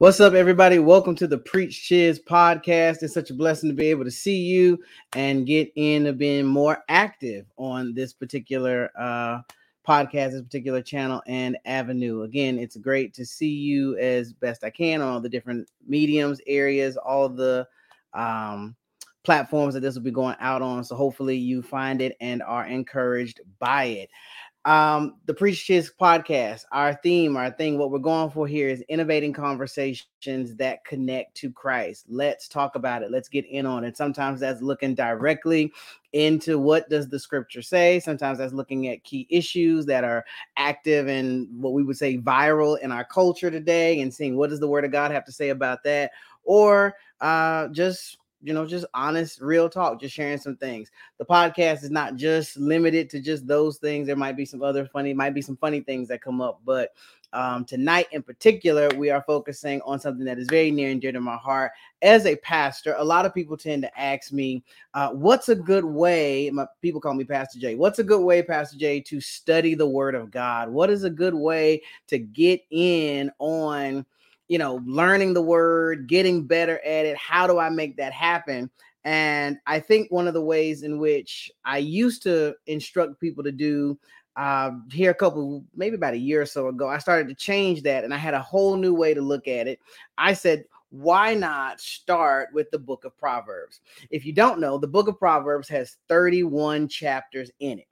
What's up, everybody? Welcome to the PreachChizz podcast. It's such a blessing to be able to see you and get into being more active on this particular uh, podcast, this particular channel and avenue. Again, it's great to see you as best I can on all the different mediums, areas, all the um, platforms that this will be going out on. So hopefully you find it and are encouraged by it. Um, the Preach podcast, our theme, our thing, what we're going for here is innovating conversations that connect to Christ. Let's talk about it. Let's get in on it. Sometimes that's looking directly into what does the scripture say. Sometimes that's looking at key issues that are active and what we would say viral in our culture today and seeing what does the word of God have to say about that. Or uh, just you know, just honest, real talk, just sharing some things. The podcast is not just limited to just those things. There might be some other funny, might be some funny things that come up, but um, tonight in particular, we are focusing on something that is very near and dear to my heart. As a pastor, a lot of people tend to ask me, uh, "What's a good way?" My people call me Pastor Jay. What's a good way, Pastor Jay, to study the Word of God? What is a good way to get in on? You know, learning the word, getting better at it. How do I make that happen? And I think one of the ways in which I used to instruct people to do uh, here a couple, maybe about a year or so ago, I started to change that and I had a whole new way to look at it. I said, why not start with the book of Proverbs? If you don't know, the book of Proverbs has 31 chapters in it.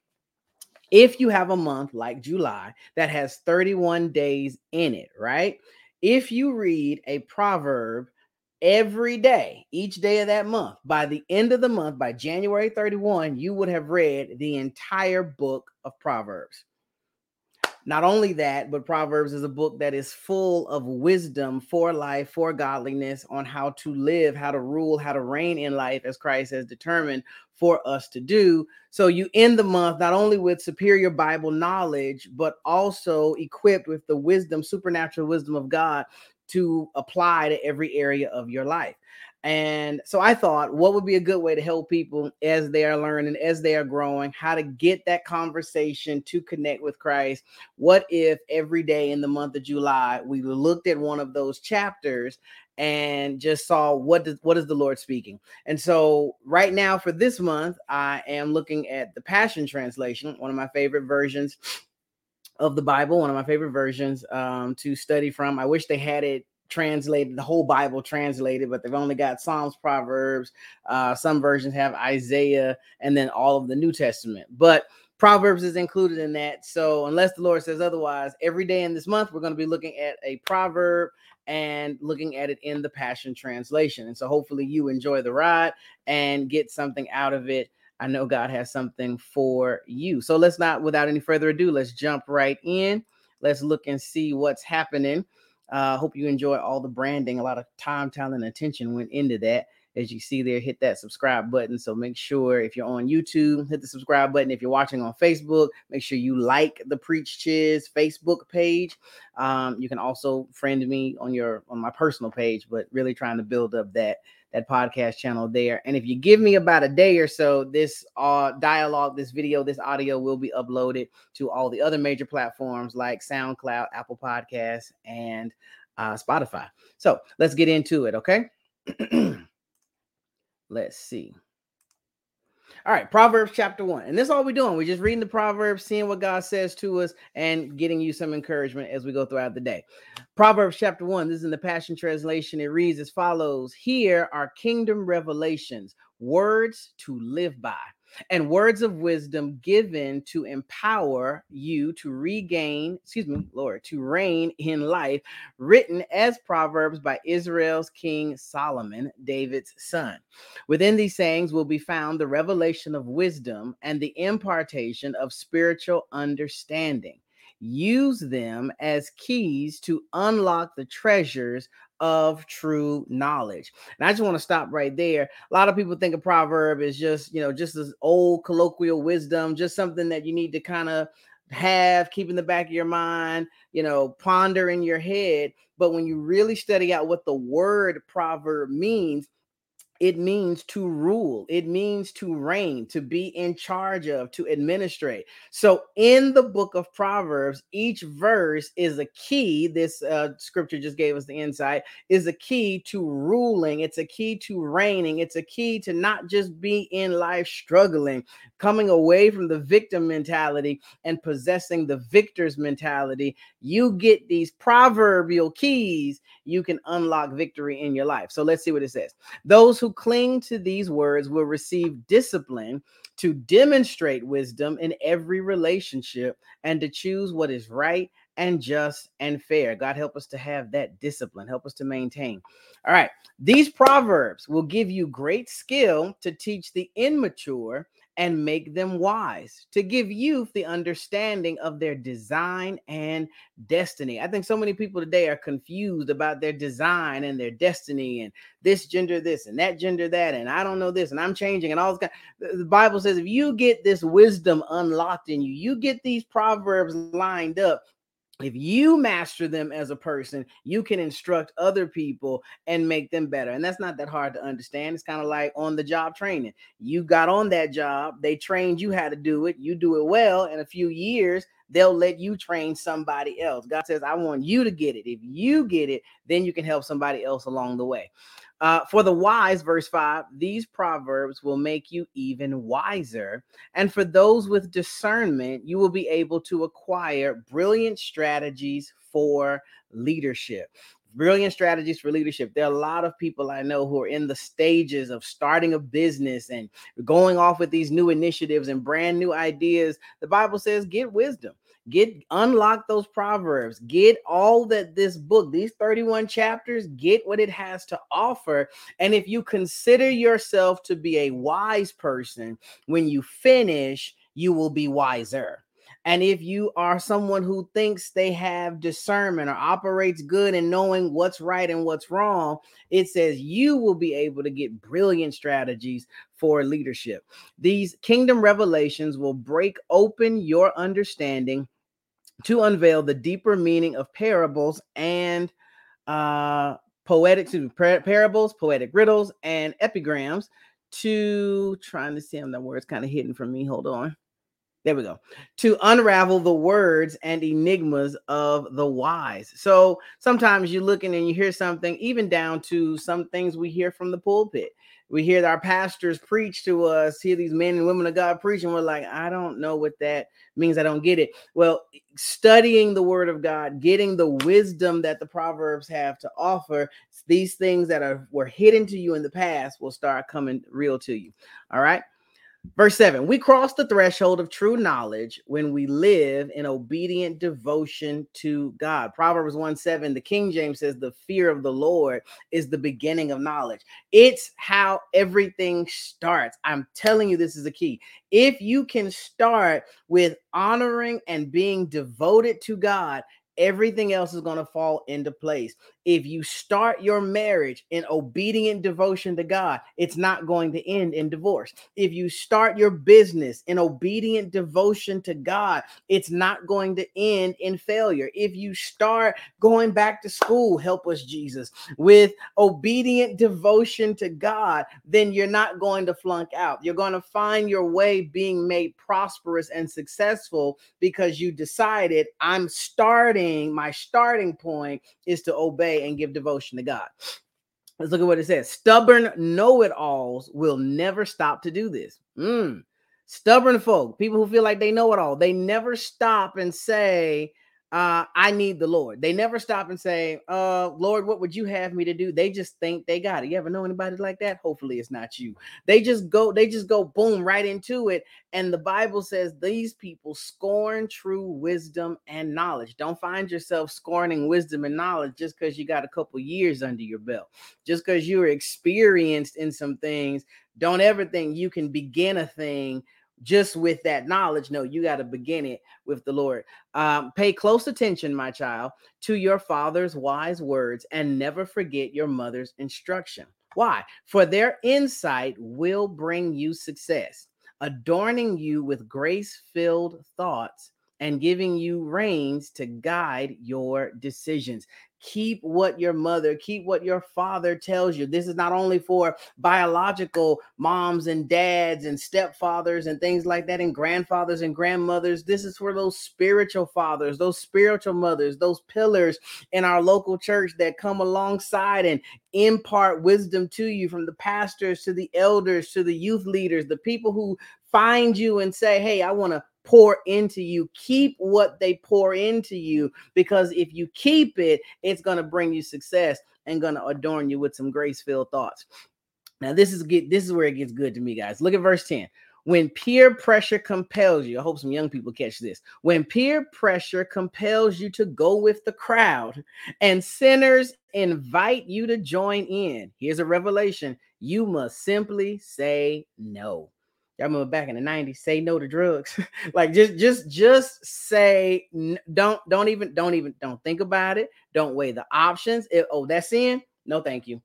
If you have a month like July that has 31 days in it, right? If you read a proverb every day, each day of that month, by the end of the month, by January 31, you would have read the entire book of Proverbs. Not only that, but Proverbs is a book that is full of wisdom for life, for godliness, on how to live, how to rule, how to reign in life as Christ has determined for us to do. So you end the month not only with superior Bible knowledge, but also equipped with the wisdom, supernatural wisdom of God to apply to every area of your life. And so I thought, what would be a good way to help people as they are learning, as they are growing, how to get that conversation to connect with Christ? What if every day in the month of July we looked at one of those chapters and just saw what does what is the Lord speaking? And so right now for this month, I am looking at the Passion Translation, one of my favorite versions of the Bible, one of my favorite versions um, to study from. I wish they had it translated the whole bible translated but they've only got psalms proverbs uh some versions have isaiah and then all of the new testament. But proverbs is included in that. So unless the lord says otherwise every day in this month we're going to be looking at a proverb and looking at it in the passion translation. And so hopefully you enjoy the ride and get something out of it. I know god has something for you. So let's not without any further ado let's jump right in. Let's look and see what's happening uh, hope you enjoy all the branding. A lot of time, talent, and attention went into that. As you see there, hit that subscribe button. So make sure if you're on YouTube, hit the subscribe button. If you're watching on Facebook, make sure you like the PreachChizz Facebook page. Um, you can also friend me on your on my personal page, but really trying to build up that that podcast channel there. And if you give me about a day or so, this uh, dialogue, this video, this audio will be uploaded to all the other major platforms like SoundCloud, Apple Podcasts, and uh, Spotify. So let's get into it, okay? let's see. All right, Proverbs chapter one. And this is all we're doing. We're just reading the Proverbs, seeing what God says to us, and getting you some encouragement as we go throughout the day. Proverbs chapter one. This is in the Passion Translation. It reads as follows Here are kingdom revelations, words to live by and words of wisdom given to empower you to regain, excuse me, Lord, to reign in life, written as Proverbs by Israel's King Solomon, David's son. Within these sayings will be found the revelation of wisdom and the impartation of spiritual understanding use them as keys to unlock the treasures of true knowledge. And I just want to stop right there. A lot of people think a proverb is just, you know, just this old colloquial wisdom, just something that you need to kind of have, keep in the back of your mind, you know, ponder in your head. But when you really study out what the word proverb means, it means to rule it means to reign to be in charge of to administrate. So in the book of proverbs each verse is a key this uh, scripture just gave us the insight is a key to ruling it's a key to reigning it's a key to not just be in life struggling coming away from the victim mentality and possessing the victor's mentality. You get these proverbial keys you can unlock victory in your life. So let's see what it says. Those who who cling to these words will receive discipline to demonstrate wisdom in every relationship and to choose what is right and just and fair. God help us to have that discipline, help us to maintain. All right, these proverbs will give you great skill to teach the immature and make them wise, to give youth the understanding of their design and destiny. I think so many people today are confused about their design and their destiny and this gender, this and that gender, that, and I don't know this, and I'm changing, and all this. Kind. The Bible says if you get this wisdom unlocked in you, you get these proverbs lined up, if you master them as a person, you can instruct other people and make them better. And that's not that hard to understand. It's kind of like on the job training. You got on that job, they trained you how to do it, you do it well. In a few years, they'll let you train somebody else. God says, I want you to get it. If you get it, then you can help somebody else along the way. Uh, for the wise, verse 5, these proverbs will make you even wiser. And for those with discernment, you will be able to acquire brilliant strategies for leadership. Brilliant strategies for leadership. There are a lot of people I know who are in the stages of starting a business and going off with these new initiatives and brand new ideas. The Bible says, get wisdom get unlock those proverbs get all that this book these 31 chapters get what it has to offer and if you consider yourself to be a wise person when you finish you will be wiser and if you are someone who thinks they have discernment or operates good in knowing what's right and what's wrong, it says you will be able to get brilliant strategies for leadership. These kingdom revelations will break open your understanding to unveil the deeper meaning of parables and uh, poetic me, parables, poetic riddles, and epigrams. To trying to see them, the words kind of hidden from me. Hold on. There we go. To unravel the words and enigmas of the wise. So sometimes you're looking and you hear something, even down to some things we hear from the pulpit we hear our pastors preach to us, hear these men and women of God preaching. We're like, I don't know what that means. I don't get it. Well, studying the word of God, getting the wisdom that the Proverbs have to offer, these things that are were hidden to you in the past will start coming real to you. All right. Verse 7 We cross the threshold of true knowledge when we live in obedient devotion to God. Proverbs 1 7, the King James says, The fear of the Lord is the beginning of knowledge. It's how everything starts. I'm telling you, this is the key. If you can start with honoring and being devoted to God, everything else is going to fall into place. If you start your marriage in obedient devotion to God, it's not going to end in divorce. If you start your business in obedient devotion to God, it's not going to end in failure. If you start going back to school, help us, Jesus, with obedient devotion to God, then you're not going to flunk out. You're going to find your way being made prosperous and successful because you decided, I'm starting my starting point is to obey and give devotion to God. Let's look at what it says. Stubborn know it alls will never stop to do this. Mm. Stubborn folk, people who feel like they know it all, they never stop and say, uh, I need the Lord. They never stop and say, uh, Lord, what would you have me to do? They just think they got it. You ever know anybody like that? Hopefully it's not you. They just go, they just go boom right into it. And the Bible says these people scorn true wisdom and knowledge. Don't find yourself scorning wisdom and knowledge just because you got a couple years under your belt, just because you're experienced in some things. Don't ever think you can begin a thing just with that knowledge. No, you got to begin it with the Lord. Um, pay close attention, my child, to your father's wise words and never forget your mother's instruction. Why? For their insight will bring you success, adorning you with grace filled thoughts and giving you reins to guide your decisions keep what your mother, keep what your father tells you. This is not only for biological moms and dads and stepfathers and things like that, and grandfathers and grandmothers. This is for those spiritual fathers, those spiritual mothers, those pillars in our local church that come alongside and impart wisdom to you from the pastors to the elders to the youth leaders, the people who find you and say, Hey, I want to pour into you. Keep what they pour into you because if you keep it, it's going to bring you success and going to adorn you with some grace-filled thoughts. Now, this is get this is where it gets good to me, guys. Look at verse 10. When peer pressure compels you, I hope some young people catch this. When peer pressure compels you to go with the crowd and sinners invite you to join in, here's a revelation you must simply say no. Y'all remember back in the 90s, say no to drugs. like just just just say don't don't even don't even don't think about it. Don't weigh the options. Oh, that's in. No, thank you.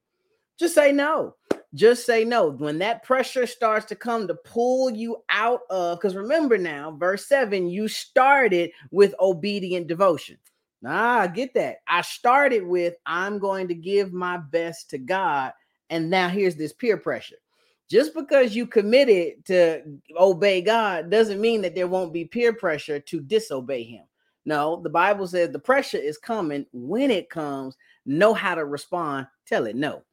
Just say no. Just say no. When that pressure starts to come to pull you out of, because remember now, verse 7, you started with obedient devotion. Nah, I get that. I started with I'm going to give my best to God. And now here's this peer pressure just because you committed to obey God doesn't mean that there won't be peer pressure to disobey him. No, the Bible says the pressure is coming. When it comes, know how to respond. Tell it no.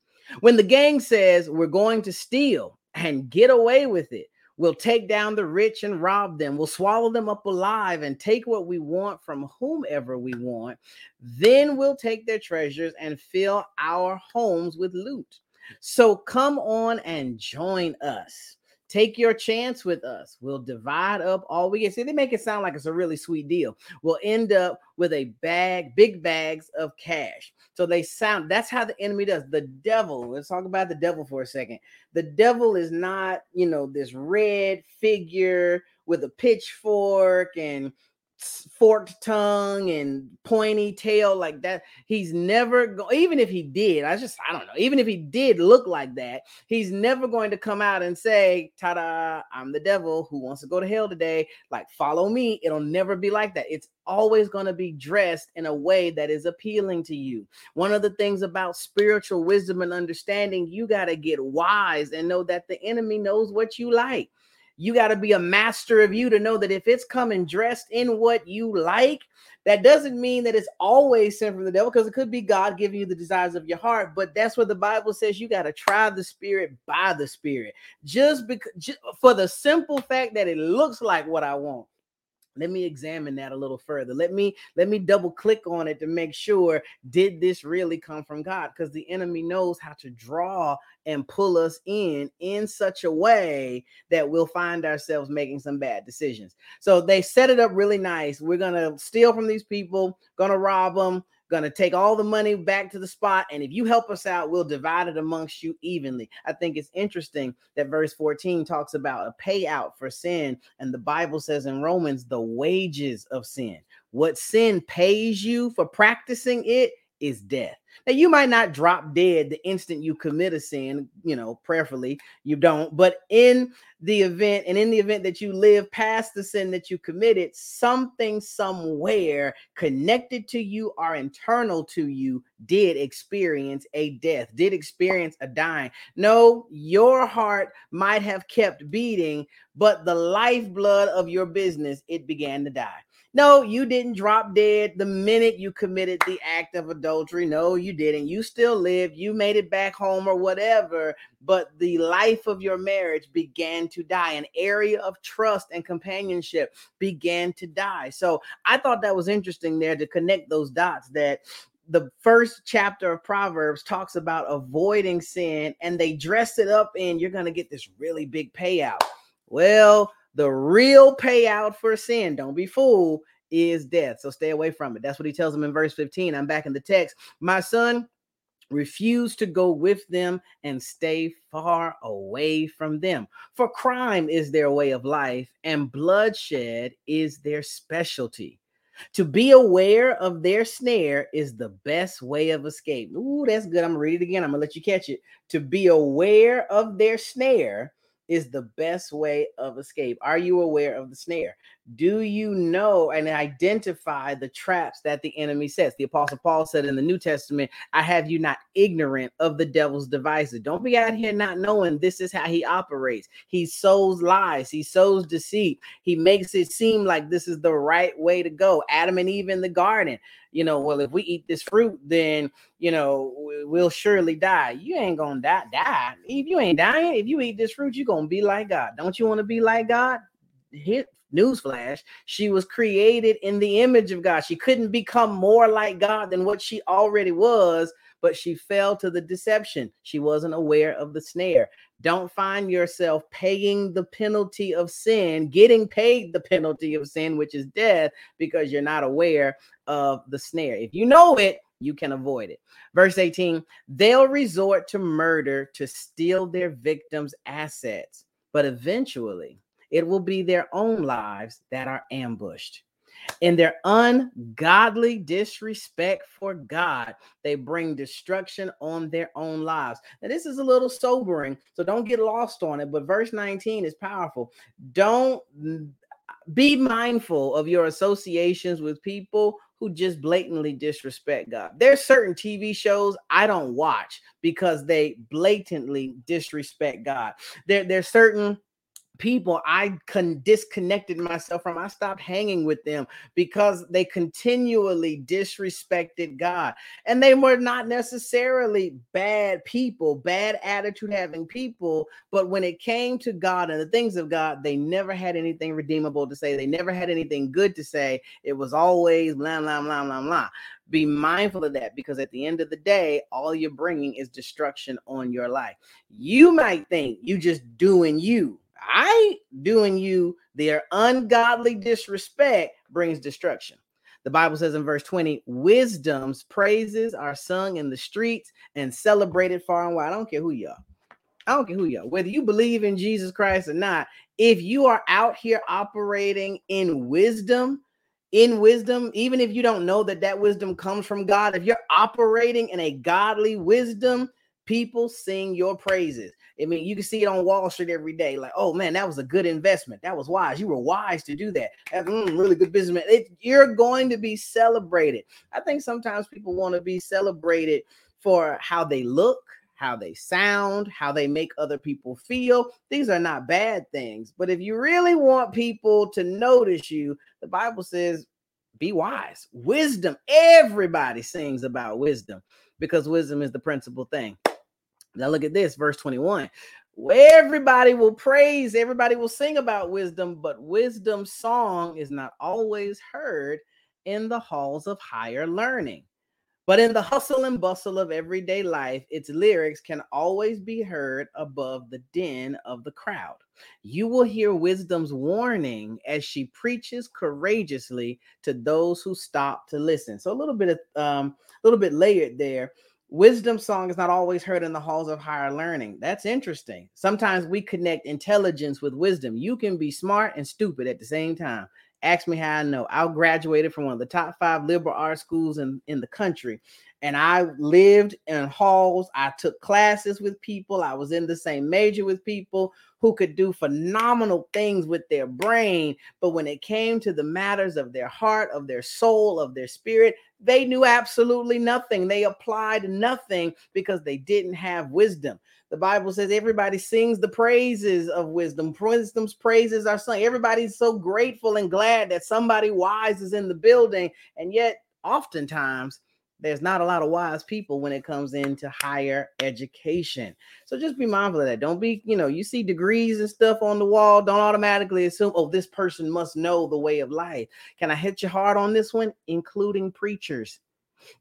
When the gang says we're going to steal and get away with it, we'll take down the rich and rob them, we'll swallow them up alive and take what we want from whomever we want, then we'll take their treasures and fill our homes with loot. So come on and join us. Take your chance with us. We'll divide up all we get. See, they make it sound like it's a really sweet deal. We'll end up with a bag, big bags of cash. So they sound that's how the enemy does. The devil, let's talk about the devil for a second. The devil is not, you know, this red figure with a pitchfork and forked tongue and pointy tail like that. He's never go even if he did, I just I don't know, even if he did look like that, he's never going to come out and say, "Ta-da, I'm the devil who wants to go to hell today." Like, "Follow me." It'll never be like that. It's always going to be dressed in a way that is appealing to you. One of the things about spiritual wisdom and understanding, you got to get wise and know that the enemy knows what you like. You got to be a master of you to know that if it's coming dressed in what you like, that doesn't mean that it's always sent from the devil because it could be God giving you the desires of your heart. But that's what the Bible says you got to try the spirit by the spirit. Just because, just for the simple fact that it looks like what I want let me examine that a little further. Let me let me double click on it to make sure did this really come from god? Because the enemy knows how to draw and pull us in in such a way that we'll find ourselves making some bad decisions. So they set it up really nice. We're gonna steal from these people gonna rob them going to take all the money back to the spot. And if you help us out, we'll divide it amongst you evenly. I think it's interesting that verse 14 talks about a payout for sin. And the Bible says in Romans, the wages of sin. What sin pays you for practicing it is death. Now, you might not drop dead the instant you commit a sin, you know, prayerfully, you don't. But in the event, and in the event that you live past the sin that you committed, something somewhere connected to you or internal to you did experience a death, did experience a dying. No, your heart might have kept beating, but the lifeblood of your business, it began to die. No, you didn't drop dead the minute you committed the act of adultery. No, you didn't. You still lived. You made it back home or whatever, but the life of your marriage began to die. An area of trust and companionship began to die. So I thought that was interesting there to connect those dots that the first chapter of Proverbs talks about avoiding sin and they dress it up in you're going to get this really big payout. Well, the real payout for sin, don't be fooled, is death. So stay away from it. That's what he tells them in verse 15. I'm back in the text. My son, refuse to go with them and stay far away from them. For crime is their way of life, and bloodshed is their specialty. To be aware of their snare is the best way of escape. Ooh, that's good. I'm gonna read it again. I'm gonna let you catch it. To be aware of their snare is the best way of escape. Are you aware of the snare? Do you know and identify the traps that the enemy sets? The apostle Paul said in the New Testament, I have you not ignorant of the devil's devices. Don't be out here not knowing this is how he operates. He sows lies, he sows deceit, he makes it seem like this is the right way to go. Adam and Eve in the garden, you know, well, if we eat this fruit, then you know we'll surely die. You ain't gonna die. Die. If you ain't dying, if you eat this fruit, you're gonna be like God. Don't you want to be like God? Hit newsflash. She was created in the image of God. She couldn't become more like God than what she already was, but she fell to the deception. She wasn't aware of the snare. Don't find yourself paying the penalty of sin, getting paid the penalty of sin, which is death, because you're not aware of the snare. If you know it, you can avoid it. Verse 18 they'll resort to murder to steal their victims' assets, but eventually it will be their own lives that are ambushed. In their ungodly disrespect for God, they bring destruction on their own lives. Now, this is a little sobering, so don't get lost on it. But verse 19 is powerful. Don't be mindful of your associations with people who just blatantly disrespect God. There's certain TV shows I don't watch because they blatantly disrespect God. There, there's certain people I con- disconnected myself from. I stopped hanging with them because they continually disrespected God. And they were not necessarily bad people, bad attitude having people. But when it came to God and the things of God, they never had anything redeemable to say. They never had anything good to say. It was always blah, blah, blah, blah, blah. Be mindful of that because at the end of the day, all you're bringing is destruction on your life. You might think you just doing you I doing you their ungodly disrespect brings destruction. The Bible says in verse 20, wisdom's praises are sung in the streets and celebrated far and wide. I don't care who you are. I don't care who you are, whether you believe in Jesus Christ or not. If you are out here operating in wisdom, in wisdom, even if you don't know that that wisdom comes from God, if you're operating in a godly wisdom, people sing your praises. I mean, you can see it on Wall Street every day. Like, oh man, that was a good investment. That was wise. You were wise to do that. Mm, really good business. It, you're going to be celebrated. I think sometimes people want to be celebrated for how they look, how they sound, how they make other people feel. These are not bad things. But if you really want people to notice you, the Bible says, be wise. Wisdom. Everybody sings about wisdom because wisdom is the principal thing. Now look at this, verse 21. Everybody will praise, everybody will sing about wisdom, but wisdom's song is not always heard in the halls of higher learning. But in the hustle and bustle of everyday life, its lyrics can always be heard above the din of the crowd. You will hear wisdom's warning as she preaches courageously to those who stop to listen. So a little bit of um, a little bit layered there wisdom song is not always heard in the halls of higher learning. That's interesting. Sometimes we connect intelligence with wisdom. You can be smart and stupid at the same time. Ask me how I know. I graduated from one of the top five liberal arts schools in, in the country. And I lived in halls. I took classes with people. I was in the same major with people who could do phenomenal things with their brain. But when it came to the matters of their heart, of their soul, of their spirit, they knew absolutely nothing. They applied nothing because they didn't have wisdom. The Bible says everybody sings the praises of wisdom. Wisdom's praises are sung. Everybody's so grateful and glad that somebody wise is in the building. And yet, oftentimes, there's not a lot of wise people when it comes into higher education. So just be mindful of that. Don't be, you know, you see degrees and stuff on the wall, don't automatically assume, oh, this person must know the way of life. Can I hit you hard on this one? Including preachers.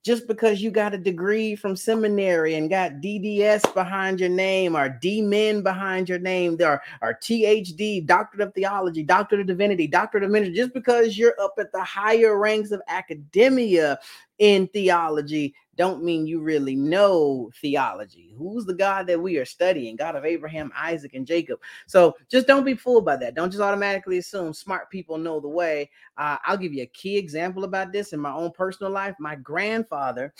Just because you got a degree from seminary and got DDS behind your name or DMin behind your name, there are, THD, Doctorate of Theology, Doctorate of Divinity, Doctorate of Ministry, just because you're up at the higher ranks of academia in theology don't mean you really know theology. Who's the God that we are studying? God of Abraham, Isaac, and Jacob. So just don't be fooled by that. Don't just automatically assume smart people know the way. Uh, I'll give you a key example about this in my own personal life. My grandfather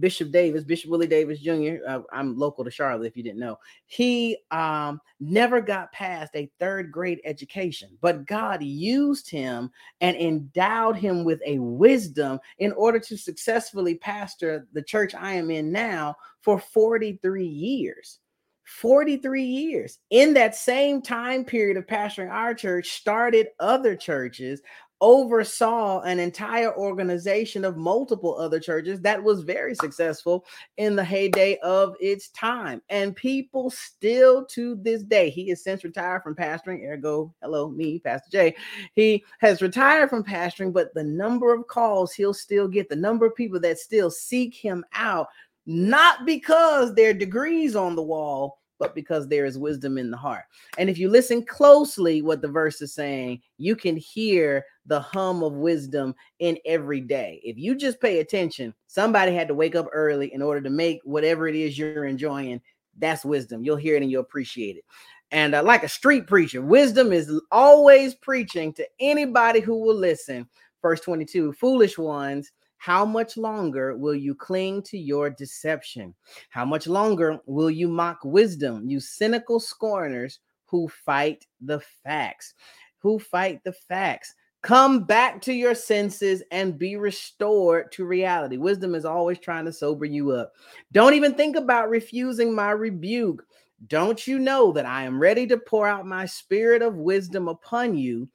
Bishop Davis, Bishop Willie Davis Jr. Uh, I'm local to Charlotte, if you didn't know. He um, never got past a third grade education, but God used him and endowed him with a wisdom in order to successfully pastor the church I am in now for 43 years. 43 years. In that same time period of pastoring our church, started other churches, oversaw an entire organization of multiple other churches that was very successful in the heyday of its time. And people still to this day, he has since retired from pastoring, ergo, hello, me, Pastor Jay. He has retired from pastoring, but the number of calls he'll still get, the number of people that still seek him out not because their degrees on the wall, but because there is wisdom in the heart. And if you listen closely, what the verse is saying, you can hear the hum of wisdom in every day. If you just pay attention, somebody had to wake up early in order to make whatever it is you're enjoying. That's wisdom. You'll hear it and you'll appreciate it. And uh, like a street preacher, wisdom is always preaching to anybody who will listen. Verse 22 Foolish ones how much longer will you cling to your deception? How much longer will you mock wisdom, you cynical scorners who fight the facts? Who fight the facts? Come back to your senses and be restored to reality. Wisdom is always trying to sober you up. Don't even think about refusing my rebuke. Don't you know that I am ready to pour out my spirit of wisdom upon you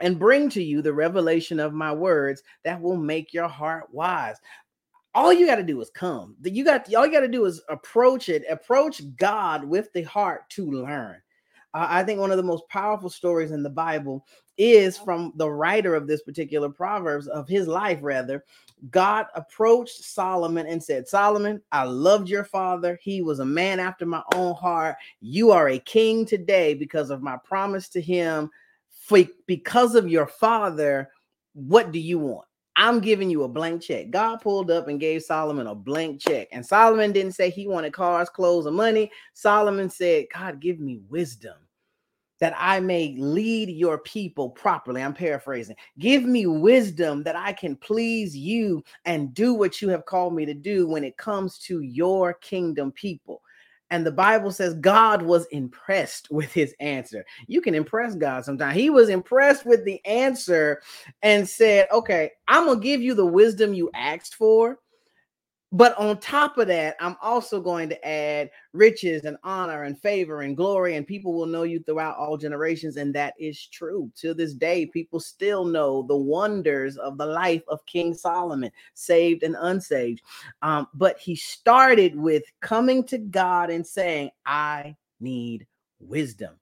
and bring to you the revelation of my words that will make your heart wise. All you got to do is come. You got all you got to do is approach it, approach God with the heart to learn. Uh, I think one of the most powerful stories in the Bible is from the writer of this particular proverbs of his life rather god approached solomon and said solomon i loved your father he was a man after my own heart you are a king today because of my promise to him for because of your father, what do you want? I'm giving you a blank check. God pulled up and gave Solomon a blank check. And Solomon didn't say he wanted cars, clothes, or money. Solomon said, God, give me wisdom that I may lead your people properly. I'm paraphrasing. Give me wisdom that I can please you and do what you have called me to do when it comes to your kingdom people. And the Bible says God was impressed with his answer. You can impress God sometimes. He was impressed with the answer and said, Okay, I'm going to give you the wisdom you asked for, but on top of that, I'm also going to add riches and honor and favor and glory, and people will know you throughout all generations. And that is true. To this day, people still know the wonders of the life of King Solomon, saved and unsaved. Um, but he started with coming to God and saying, I need wisdom.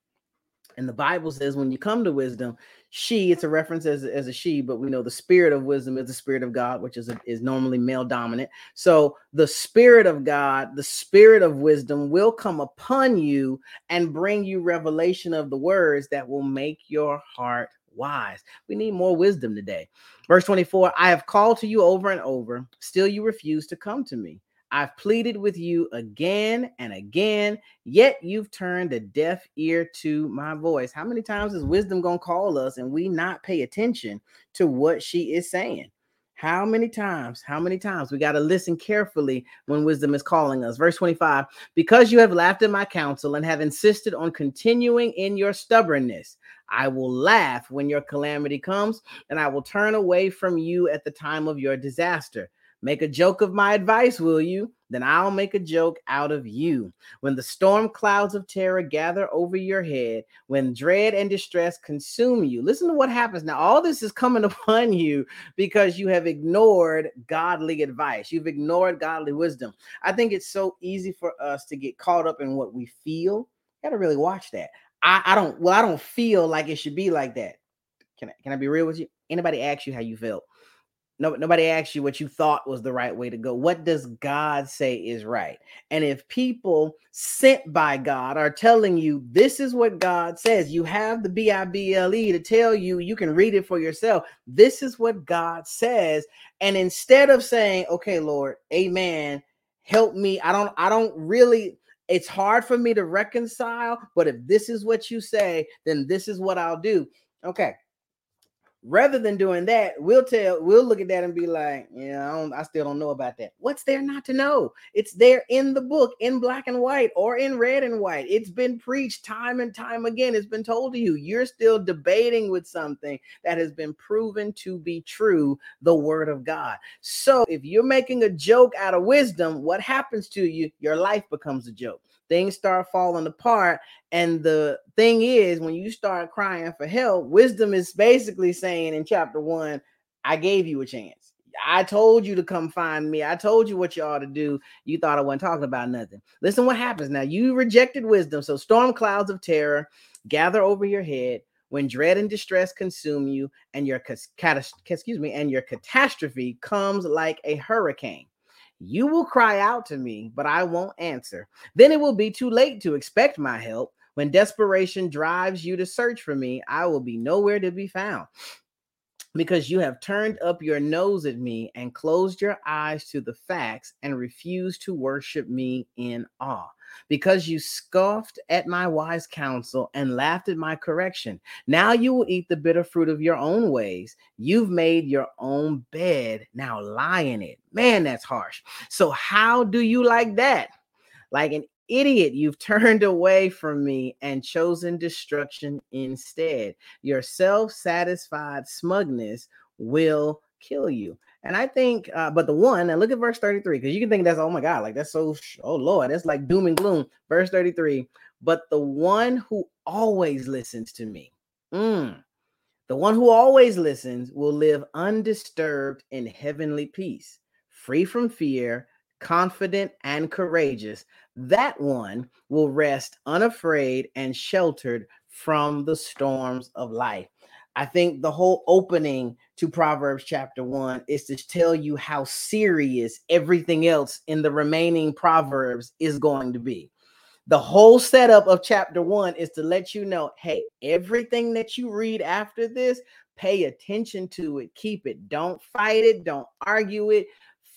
And the Bible says when you come to wisdom, she, it's a reference as, as a she, but we know the spirit of wisdom is the spirit of God, which is, a, is normally male dominant. So the spirit of God, the spirit of wisdom will come upon you and bring you revelation of the words that will make your heart wise. We need more wisdom today. Verse 24 I have called to you over and over, still you refuse to come to me. I've pleaded with you again and again, yet you've turned a deaf ear to my voice. How many times is wisdom going to call us and we not pay attention to what she is saying? How many times? How many times? We got to listen carefully when wisdom is calling us. Verse 25 Because you have laughed at my counsel and have insisted on continuing in your stubbornness, I will laugh when your calamity comes, and I will turn away from you at the time of your disaster. Make a joke of my advice, will you? Then I'll make a joke out of you. When the storm clouds of terror gather over your head, when dread and distress consume you, listen to what happens now. All this is coming upon you because you have ignored godly advice, you've ignored godly wisdom. I think it's so easy for us to get caught up in what we feel. You got to really watch that. I, I don't, well, I don't feel like it should be like that. Can I, can I be real with you? Anybody ask you how you felt? No, nobody asked you what you thought was the right way to go. What does God say is right? And if people sent by God are telling you this is what God says, you have the B I B L E to tell you, you can read it for yourself. This is what God says. And instead of saying, okay, Lord, amen, help me, I don't, I don't really, it's hard for me to reconcile, but if this is what you say, then this is what I'll do. Okay, Rather than doing that, we'll tell, we'll look at that and be like, yeah, I don't, I still don't know about that. What's there not to know? It's there in the book in black and white or in red and white. It's been preached time and time again. It's been told to you. You're still debating with something that has been proven to be true, the word of God. So if you're making a joke out of wisdom, what happens to you? Your life becomes a joke things start falling apart. And the thing is, when you start crying for help, wisdom is basically saying in chapter one, I gave you a chance. I told you to come find me. I told you what you ought to do. You thought I wasn't talking about nothing. Listen, what happens now? You rejected wisdom. So storm clouds of terror gather over your head when dread and distress consume you, and your excuse me, and your catastrophe comes like a hurricane. You will cry out to me, but I won't answer. Then it will be too late to expect my help. When desperation drives you to search for me, I will be nowhere to be found because you have turned up your nose at me and closed your eyes to the facts and refused to worship me in awe because you scoffed at my wise counsel and laughed at my correction. Now you will eat the bitter fruit of your own ways. You've made your own bed. Now lie in it. Man, that's harsh. So, how do you like that? Like an idiot, you've turned away from me and chosen destruction instead. Your self satisfied smugness will kill you. And I think, uh, but the one, and look at verse 33, because you can think that's, oh my God, like that's so, oh Lord, that's like doom and gloom. Verse 33, but the one who always listens to me, mm, the one who always listens will live undisturbed in heavenly peace, free from fear, confident, and courageous. That one will rest unafraid and sheltered from the storms of life. I think the whole opening to Proverbs chapter one is to tell you how serious everything else in the remaining Proverbs is going to be. The whole setup of chapter one is to let you know hey, everything that you read after this, pay attention to it, keep it, don't fight it, don't argue it.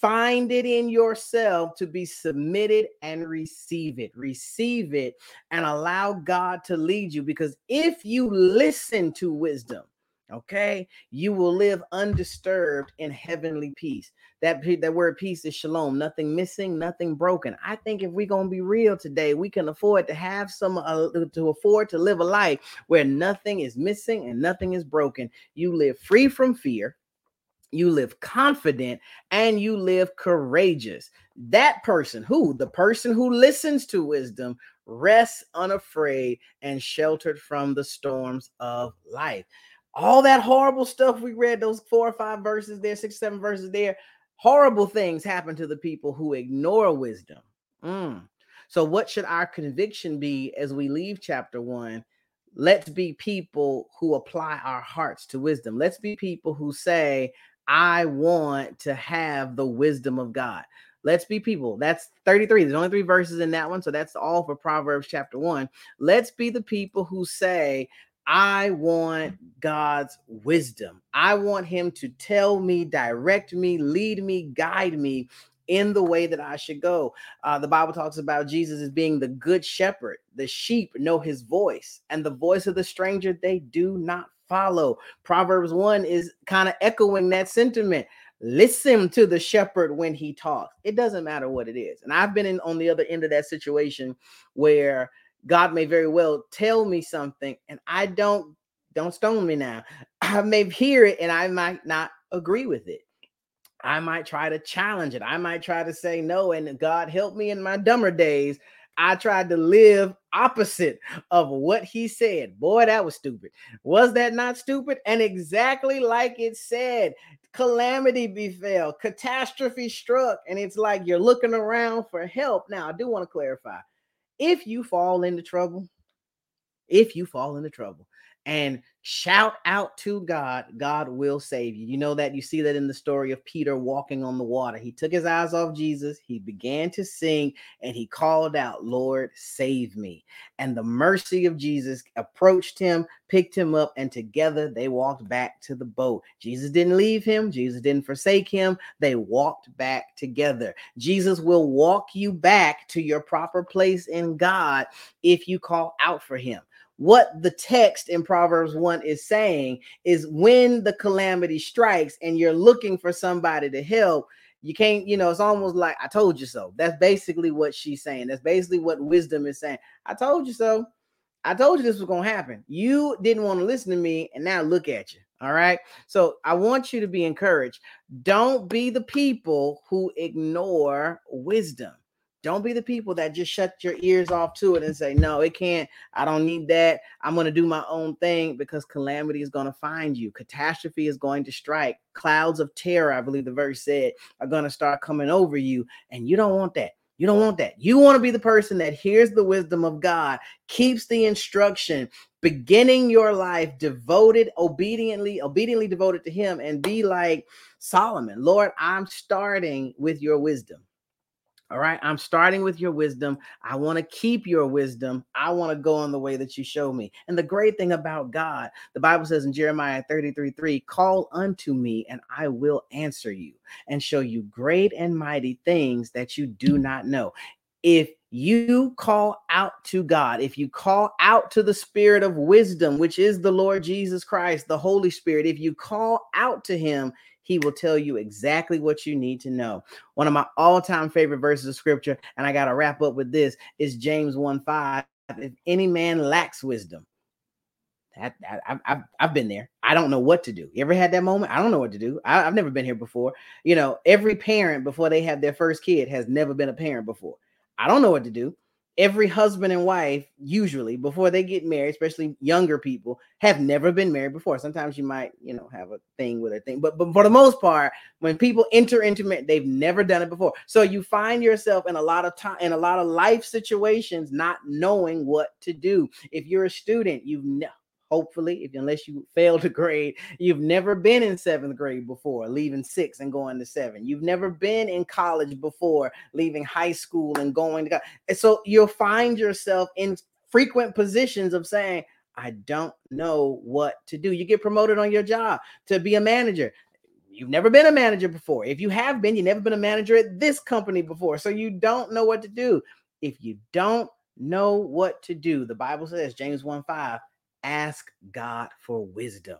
Find it in yourself to be submitted and receive it. Receive it and allow God to lead you because if you listen to wisdom, okay, you will live undisturbed in heavenly peace. That, that word peace is shalom, nothing missing, nothing broken. I think if we're to be real today, we can afford to have some, uh, to afford to live a life where nothing is missing and nothing is broken. You live free from fear you live confident and you live courageous. That person who, the person who listens to wisdom, rests unafraid and sheltered from the storms of life. All that horrible stuff we read, those four or five verses there, six, seven verses there, horrible things happen to the people who ignore wisdom. Mm. So, what should our conviction be as we leave chapter one? Let's be people who apply our hearts to wisdom. Let's be people who say, I want to have the wisdom of God. Let's be people. That's 33. There's only three verses in that one. So that's all for Proverbs chapter one. Let's be the people who say, I want God's wisdom. I want Him to tell me, direct me, lead me, guide me in the way that I should go. Uh, the Bible talks about Jesus as being the good shepherd. The sheep know His voice, and the voice of the stranger they do not follow. Proverbs 1 is kind of echoing that sentiment. Listen to the shepherd when he talks. It doesn't matter what it is. And I've been in on the other end of that situation where God may very well tell me something and I don't don't stone me now. I may hear it and I might not agree with it. I might try to challenge it. I might try to say no and God help me in my dumber days. I tried to live opposite of what he said. Boy, that was stupid. Was that not stupid? And exactly like it said, calamity befell, catastrophe struck. And it's like you're looking around for help. Now, I do want to clarify if you fall into trouble, if you fall into trouble, and shout out to God, God will save you. You know that you see that in the story of Peter walking on the water. He took his eyes off Jesus, he began to sing, and he called out, Lord, save me. And the mercy of Jesus approached him, picked him up, and together they walked back to the boat. Jesus didn't leave him, Jesus didn't forsake him. They walked back together. Jesus will walk you back to your proper place in God if you call out for him. What the text in Proverbs 1 is saying is when the calamity strikes and you're looking for somebody to help, you can't, you know, it's almost like I told you so. That's basically what she's saying. That's basically what wisdom is saying. I told you so. I told you this was going to happen. You didn't want to listen to me, and now look at you. All right. So I want you to be encouraged. Don't be the people who ignore wisdom. Don't be the people that just shut your ears off to it and say, no, it can't. I don't need that. I'm going to do my own thing because calamity is going to find you. Catastrophe is going to strike. Clouds of terror, I believe the verse said, are going to start coming over you. And you don't want that. You don't want that. You want to be the person that hears the wisdom of God, keeps the instruction, beginning your life devoted, obediently, obediently devoted to Him, and be like Solomon Lord, I'm starting with your wisdom. All right. I'm starting with your wisdom. I want to keep your wisdom. I want to go on the way that you show me. And the great thing about God, the Bible says in Jeremiah 33 3, call unto me and I will answer you and show you great and mighty things that you do not know. If you call out to God, if you call out to the spirit of wisdom, which is the Lord Jesus Christ, the Holy Spirit, if you call out to him, he will tell you exactly what you need to know. One of my all time favorite verses of scripture, and I got to wrap up with this, is James 1 5. If any man lacks wisdom, I've, I've, I've been there. I don't know what to do. You ever had that moment? I don't know what to do. I, I've never been here before. You know, every parent before they have their first kid has never been a parent before. I don't know what to do every husband and wife usually before they get married especially younger people have never been married before. Sometimes you might you know have a thing with a thing but, but for the most part when people enter into marriage they've never done it before. So you find yourself in a lot of time in a lot of life situations not knowing what to do. If you're a student you've ne- hopefully if unless you failed a grade you've never been in seventh grade before leaving six and going to seven. You've never been in college before leaving high school and going to and so you'll find yourself in frequent positions of saying i don't know what to do. You get promoted on your job to be a manager. You've never been a manager before. If you have been you've never been a manager at this company before so you don't know what to do. If you don't know what to do the bible says james 1 5 ask God for wisdom.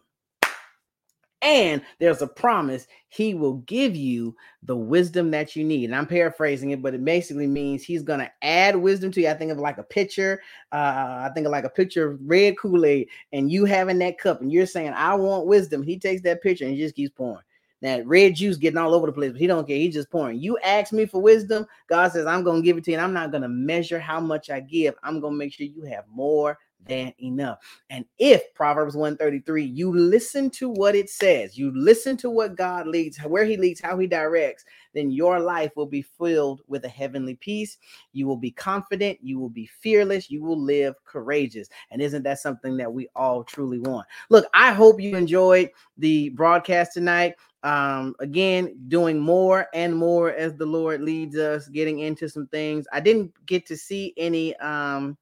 And there's a promise he will give you the wisdom that you need. And I'm paraphrasing it, but it basically means he's going to add wisdom to you. I think of like a pitcher. Uh, I think of like a pitcher of red Kool Aid, and you having that cup, and you're saying, I want wisdom. He takes that pitcher and he just keeps pouring. That red juice getting all over the place, but he don't care. He's just pouring. You ask me for wisdom, God says, I'm going to give it to you, and I'm not going to measure how much I give. I'm going to make sure you have more than enough. And if Proverbs 133, you listen to what it says, you listen to what God leads, where he leads, how he directs, then your life will be filled with a heavenly peace. You will be confident, you will be fearless, you will live courageous. And isn't that something that we all truly want? Look, I hope you enjoyed the broadcast tonight um again doing more and more as the lord leads us getting into some things i didn't get to see any um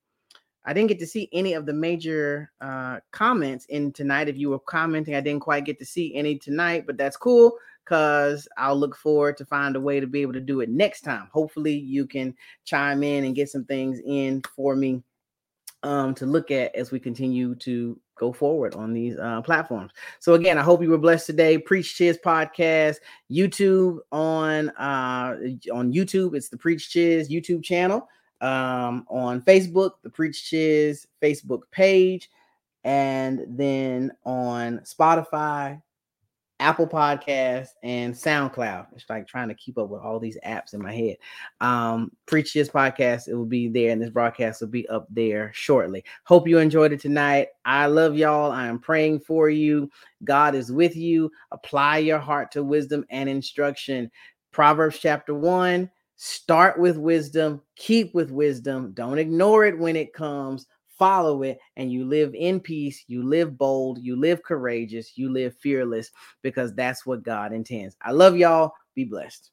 I didn't get to see any of the major uh, comments in tonight. If you were commenting, I didn't quite get to see any tonight, but that's cool because I'll look forward to find a way to be able to do it next time. Hopefully, you can chime in and get some things in for me um, to look at as we continue to go forward on these uh, platforms. So again, I hope you were blessed today. PreachChizz podcast, YouTube on uh, on YouTube. It's the PreachChizz YouTube channel um, on Facebook, the PreachChizz Facebook page, and then on Spotify, Apple Podcasts, and SoundCloud. It's like trying to keep up with all these apps in my head. Um, PreachChizz podcast, it will be there, and this broadcast will be up there shortly. Hope you enjoyed it tonight. I love y'all. I am praying for you. God is with you. Apply your heart to wisdom and instruction. Proverbs chapter 1 Start with wisdom, keep with wisdom. Don't ignore it when it comes. Follow it, and you live in peace. You live bold. You live courageous. You live fearless because that's what God intends. I love y'all. Be blessed.